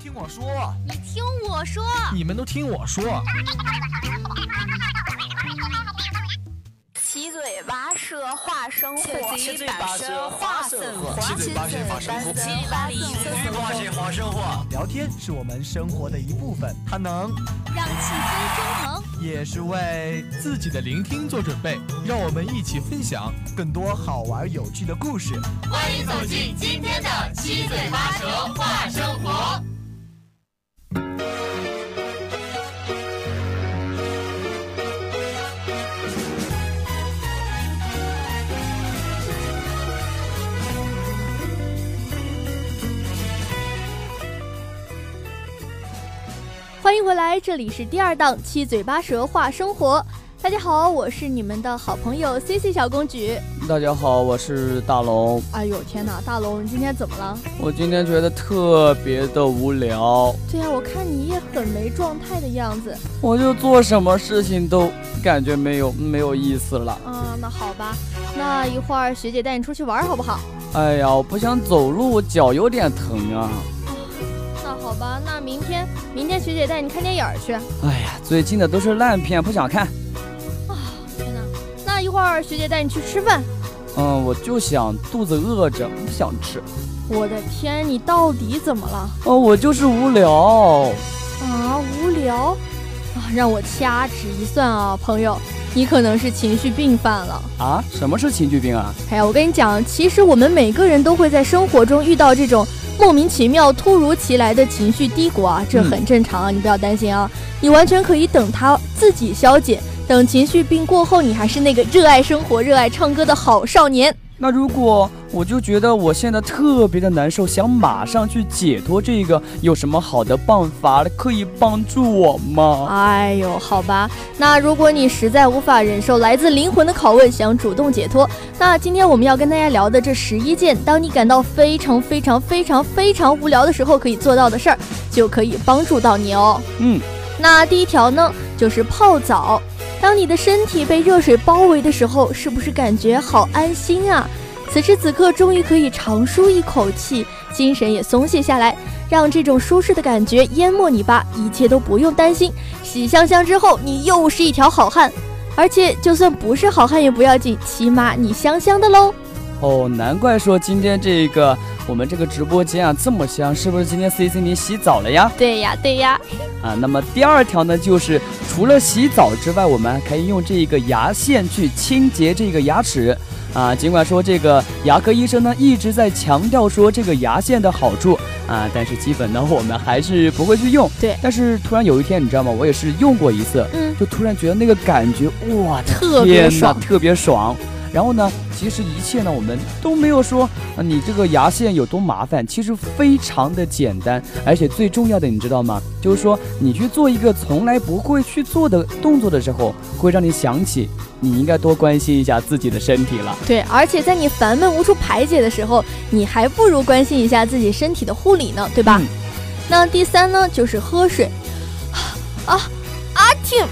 听我说，你听我说，你们都听我说。七嘴八舌话生活，七嘴八舌话生活，七嘴八舌话生活，七嘴八舌话生活。聊天是我们生活的一部分，它能让气氛升腾，也是为自己的聆听做准备。让我们一起分享更多好玩有趣的故事。欢迎走进今天的七嘴八舌话生活。迎回来，这里是第二档七嘴八舌话生活。大家好，我是你们的好朋友 C C 小公举。大家好，我是大龙。哎呦天哪，大龙，你今天怎么了？我今天觉得特别的无聊。对呀，我看你也很没状态的样子。我就做什么事情都感觉没有没有意思了。嗯，那好吧，那一会儿学姐带你出去玩好不好？哎呀，我不想走路，我脚有点疼啊。那好吧，那明天明天学姐带你看电影去。哎呀，最近的都是烂片，不想看。啊，天哪！那一会儿学姐带你去吃饭。嗯，我就想肚子饿着，不想吃。我的天，你到底怎么了？哦，我就是无聊。啊，无聊？啊，让我掐指一算啊，朋友，你可能是情绪病犯了。啊？什么是情绪病啊？哎呀，我跟你讲，其实我们每个人都会在生活中遇到这种莫名其妙、突如其来的情绪低谷啊，这很正常啊，你不要担心啊，你完全可以等它自己消解。等情绪病过后，你还是那个热爱生活、热爱唱歌的好少年。那如果我就觉得我现在特别的难受，想马上去解脱这个，有什么好的办法可以帮助我吗？哎呦，好吧，那如果你实在无法忍受来自灵魂的拷问，想主动解脱，那今天我们要跟大家聊的这十一件，当你感到非常非常非常非常无聊的时候可以做到的事儿，就可以帮助到你哦。嗯，那第一条呢，就是泡澡。当你的身体被热水包围的时候，是不是感觉好安心啊？此时此刻，终于可以长舒一口气，精神也松懈下来，让这种舒适的感觉淹没你吧，一切都不用担心。洗香香之后，你又是一条好汉，而且就算不是好汉也不要紧，起码你香香的喽。哦，难怪说今天这个我们这个直播间啊这么香，是不是今天 C C 你洗澡了呀？对呀，对呀。啊，那么第二条呢，就是除了洗澡之外，我们还可以用这个牙线去清洁这个牙齿。啊，尽管说这个牙科医生呢一直在强调说这个牙线的好处啊，但是基本呢我们还是不会去用。对，但是突然有一天，你知道吗？我也是用过一次，嗯，就突然觉得那个感觉，哇，特别爽，特别爽。然后呢，其实一切呢，我们都没有说啊，你这个牙线有多麻烦，其实非常的简单，而且最重要的，你知道吗？就是说你去做一个从来不会去做的动作的时候，会让你想起你应该多关心一下自己的身体了。对，而且在你烦闷无处排解的时候，你还不如关心一下自己身体的护理呢，对吧？嗯、那第三呢，就是喝水。啊，阿挺，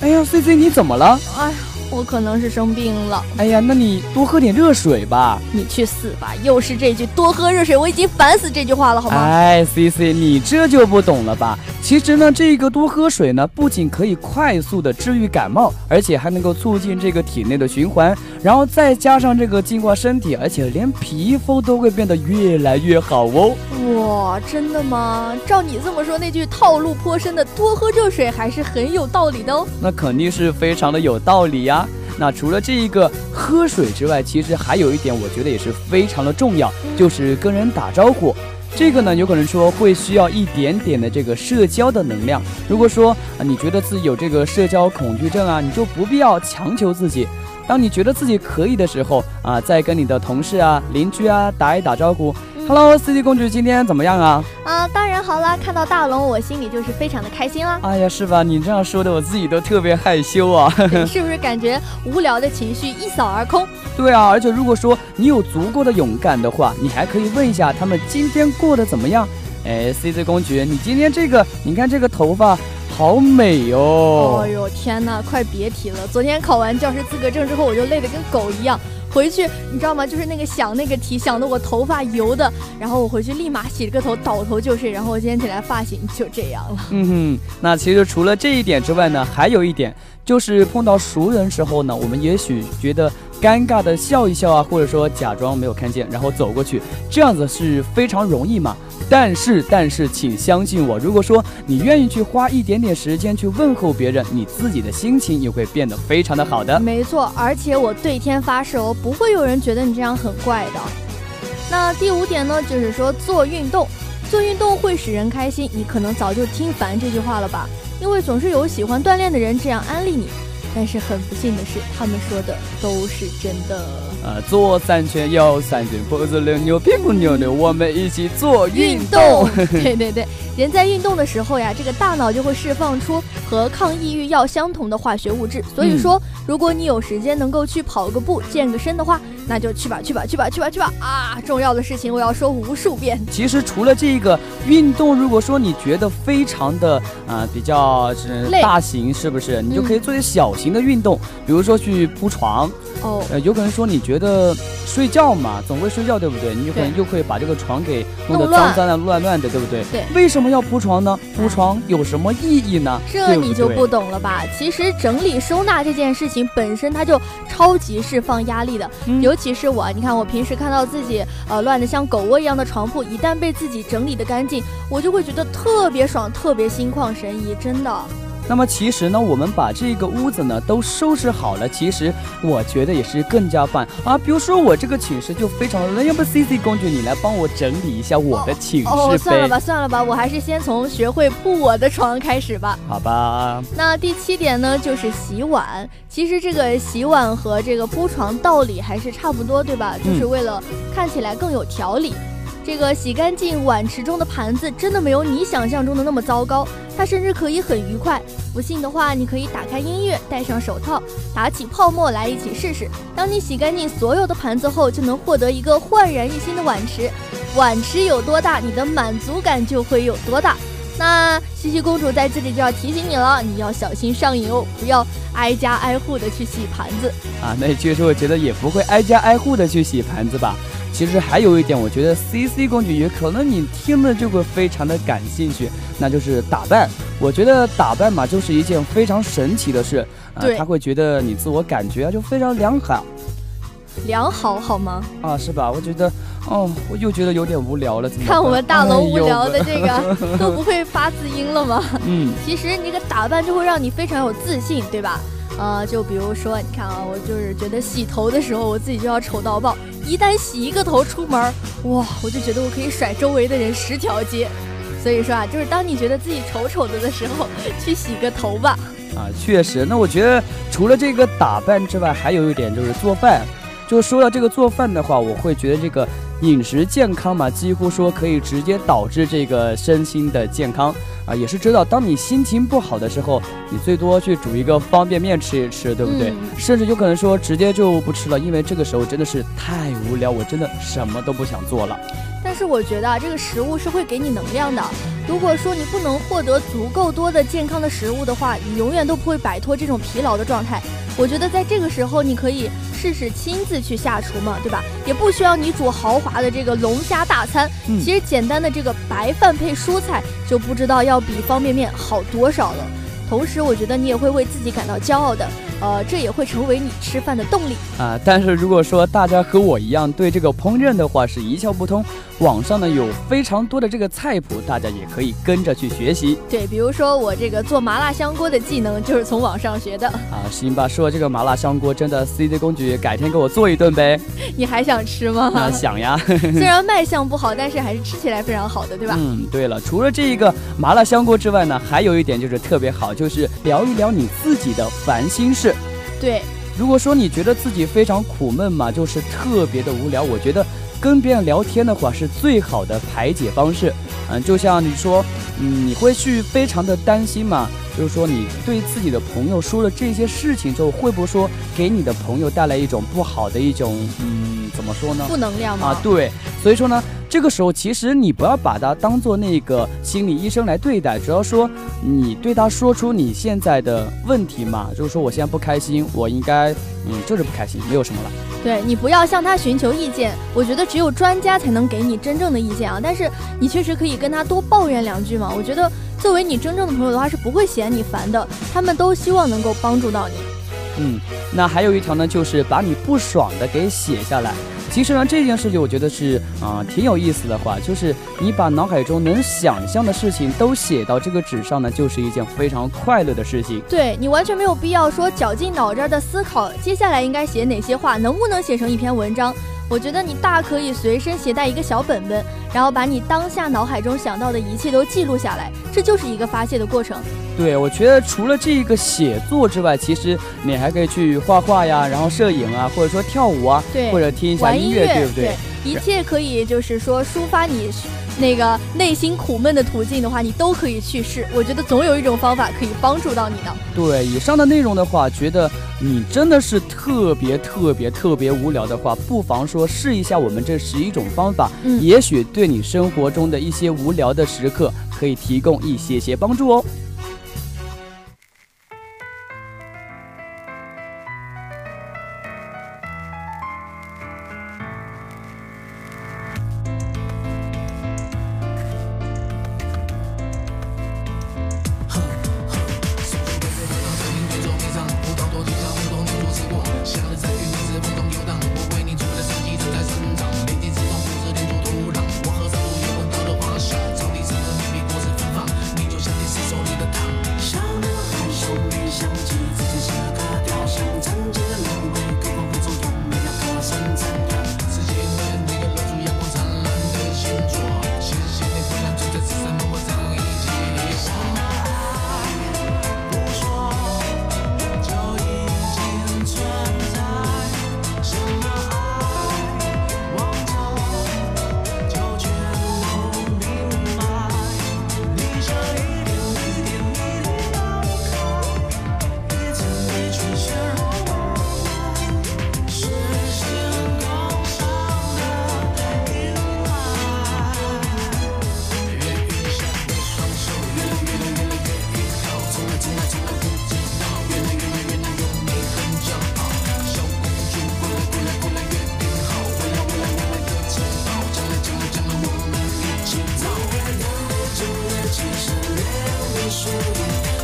哎呀，C C 你怎么了？哎呀。我可能是生病了。哎呀，那你多喝点热水吧。你去死吧！又是这句多喝热水，我已经烦死这句话了，好吗？哎，C C，你这就不懂了吧？其实呢，这个多喝水呢，不仅可以快速的治愈感冒，而且还能够促进这个体内的循环，然后再加上这个净化身体，而且连皮肤都会变得越来越好哦。哇，真的吗？照你这么说，那句套路颇深的多喝热水还是很有道理的哦。那肯定是非常的有道理呀。那除了这一个喝水之外，其实还有一点，我觉得也是非常的重要，就是跟人打招呼。这个呢，有可能说会需要一点点的这个社交的能量。如果说啊，你觉得自己有这个社交恐惧症啊，你就不必要强求自己。当你觉得自己可以的时候啊，再跟你的同事啊、邻居啊打一打招呼。Hello，司机公主，今天怎么样啊？啊，当然好啦！看到大龙，我心里就是非常的开心啦。哎呀，是吧？你这样说的，我自己都特别害羞啊。是不是感觉无聊的情绪一扫而空？对啊，而且如果说你有足够的勇敢的话，你还可以问一下他们今天过得怎么样。哎，C C 公爵，你今天这个，你看这个头发好美哦。哎呦天哪，快别提了！昨天考完教师资格证之后，我就累得跟狗一样。回去你知道吗？就是那个想那个题，想的我头发油的，然后我回去立马洗了个头，倒头就睡，然后我今天起来发型就这样了。嗯哼，那其实除了这一点之外呢，还有一点就是碰到熟人时候呢，我们也许觉得。尴尬的笑一笑啊，或者说假装没有看见，然后走过去，这样子是非常容易嘛。但是，但是，请相信我，如果说你愿意去花一点点时间去问候别人，你自己的心情也会变得非常的好的。没错，而且我对天发誓哦，不会有人觉得你这样很怪的。那第五点呢，就是说做运动，做运动会使人开心。你可能早就听烦这句话了吧？因为总是有喜欢锻炼的人这样安利你。但是很不幸的是，他们说的都是真的。啊，左三圈，右三圈，脖子扭扭，屁股扭扭，我们一起做运动。对对对，人在运动的时候呀，这个大脑就会释放出和抗抑郁药相同的化学物质。所以说，如果你有时间能够去跑个步、健个身的话，那就去吧，去吧，去吧，去吧，去吧！啊，重要的事情我要说无数遍。其实除了这个运动，如果说你觉得非常的啊比较是大型，是不是？你就可以做些小型的运动，比如说去铺床。哦，呃，有可能说你觉得睡觉嘛，总会睡觉，对不对？你有可能又会把这个床给弄得脏脏的、乱乱的，对不对？对。为什么要铺床呢？铺床有什么意义呢？这你就不懂了吧？其实整理收纳这件事情本身它就超级释放压力的，尤其实我，你看我平时看到自己呃乱的像狗窝一样的床铺，一旦被自己整理的干净，我就会觉得特别爽，特别心旷神怡，真的。那么其实呢，我们把这个屋子呢都收拾好了，其实我觉得也是更加棒啊。比如说我这个寝室就非常的乱，要不 C C 公主你来帮我整理一下我的寝室哦，算了吧，算了吧，我还是先从学会铺我的床开始吧。好吧。那第七点呢，就是洗碗。其实这个洗碗和这个铺床道理还是差不多，对吧？就是为了看起来更有条理。这个洗干净碗池中的盘子，真的没有你想象中的那么糟糕，它甚至可以很愉快。不信的话，你可以打开音乐，戴上手套，打起泡沫来一起试试。当你洗干净所有的盘子后，就能获得一个焕然一新的碗池。碗池有多大，你的满足感就会有多大。那西西公主在这里就要提醒你了，你要小心上瘾哦，不要挨家挨户的去洗盘子啊。那确实，我觉得也不会挨家挨户的去洗盘子吧。其实还有一点，我觉得 C C 公主也可能你听了就会非常的感兴趣，那就是打扮。我觉得打扮嘛，就是一件非常神奇的事。啊，他会觉得你自我感觉啊就非常良好。良好好吗？啊，是吧？我觉得，哦，我又觉得有点无聊了。看我们大龙无聊的这个 都不会发字音了吗？嗯，其实你个打扮就会让你非常有自信，对吧？呃，就比如说，你看啊，我就是觉得洗头的时候，我自己就要丑到爆。一旦洗一个头出门，哇，我就觉得我可以甩周围的人十条街。所以说啊，就是当你觉得自己丑丑的的时候，去洗个头吧。啊，确实。那我觉得除了这个打扮之外，还有一点就是做饭。就说到这个做饭的话，我会觉得这个饮食健康嘛，几乎说可以直接导致这个身心的健康。啊，也是知道，当你心情不好的时候，你最多去煮一个方便面吃一吃，对不对？甚至有可能说直接就不吃了，因为这个时候真的是太无聊，我真的什么都不想做了。但是我觉得啊，这个食物是会给你能量的。如果说你不能获得足够多的健康的食物的话，你永远都不会摆脱这种疲劳的状态。我觉得在这个时候，你可以试试亲自去下厨嘛，对吧？也不需要你煮豪华的这个龙虾大餐，其实简单的这个白饭配蔬菜，就不知道要比方便面好多少了。同时，我觉得你也会为自己感到骄傲的。呃，这也会成为你吃饭的动力啊。但是如果说大家和我一样对这个烹饪的话是一窍不通，网上呢有非常多的这个菜谱，大家也可以跟着去学习。对，比如说我这个做麻辣香锅的技能就是从网上学的啊。行吧，说这个麻辣香锅真的，C C 公举改天给我做一顿呗。你还想吃吗？啊，想呀。虽然卖相不好，但是还是吃起来非常好的，对吧？嗯，对了，除了这一个麻辣香锅之外呢，还有一点就是特别好，就是聊一聊你自己的烦心事。对，如果说你觉得自己非常苦闷嘛，就是特别的无聊，我觉得跟别人聊天的话是最好的排解方式。嗯，就像你说，嗯，你会去非常的担心嘛，就是说你对自己的朋友说了这些事情之后，会不会说给你的朋友带来一种不好的一种，嗯，怎么说呢？负能量吗？啊，对，所以说呢，这个时候，其实你不要把他当做那个心理医生来对待，只要说你对他说出你现在的问题嘛，就是说我现在不开心，我应该嗯就是不开心，没有什么了。对你不要向他寻求意见，我觉得只有专家才能给你真正的意见啊。但是你确实可以跟他多抱怨两句嘛。我觉得作为你真正的朋友的话，是不会嫌你烦的，他们都希望能够帮助到你。嗯，那还有一条呢，就是把你不爽的给写下来。其实呢，这件事情我觉得是啊、挺有意思的话，就是你把脑海中能想象的事情都写到这个纸上呢，就是一件非常快乐的事情。对你完全没有必要说绞尽脑汁的思考接下来应该写哪些话，能不能写成一篇文章。我觉得你大可以随身携带一个小本本，然后把你当下脑海中想到的一切都记录下来，这就是一个发泄的过程。对，我觉得除了这个写作之外，其实你还可以去画画呀，然后摄影啊，或者说跳舞啊，对或者听一下音乐，对不对？一切可以就是说抒发你那个内心苦闷的途径的话，你都可以去试。我觉得总有一种方法可以帮助到你的。对，以上的内容的话，觉得你真的是特别特别特别无聊的话，不妨说试一下我们这十一种方法，嗯也许对你生活中的一些无聊的时刻可以提供一些些帮助哦。其实，连你属于。